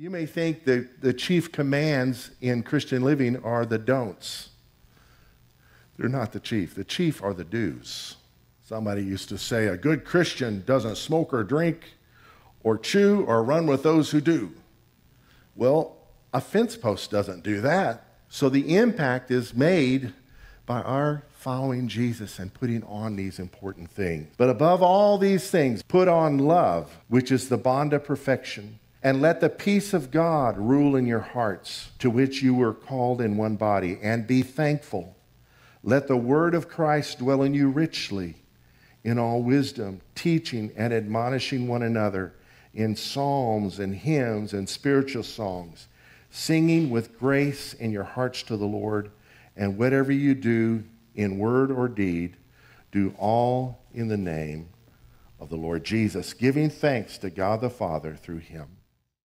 You may think that the chief commands in Christian living are the don'ts. They're not the chief. The chief are the do's. Somebody used to say a good Christian doesn't smoke or drink or chew or run with those who do. Well, a fence post doesn't do that. So the impact is made by our following Jesus and putting on these important things. But above all these things, put on love, which is the bond of perfection. And let the peace of God rule in your hearts, to which you were called in one body, and be thankful. Let the word of Christ dwell in you richly, in all wisdom, teaching and admonishing one another in psalms and hymns and spiritual songs, singing with grace in your hearts to the Lord. And whatever you do, in word or deed, do all in the name of the Lord Jesus, giving thanks to God the Father through him.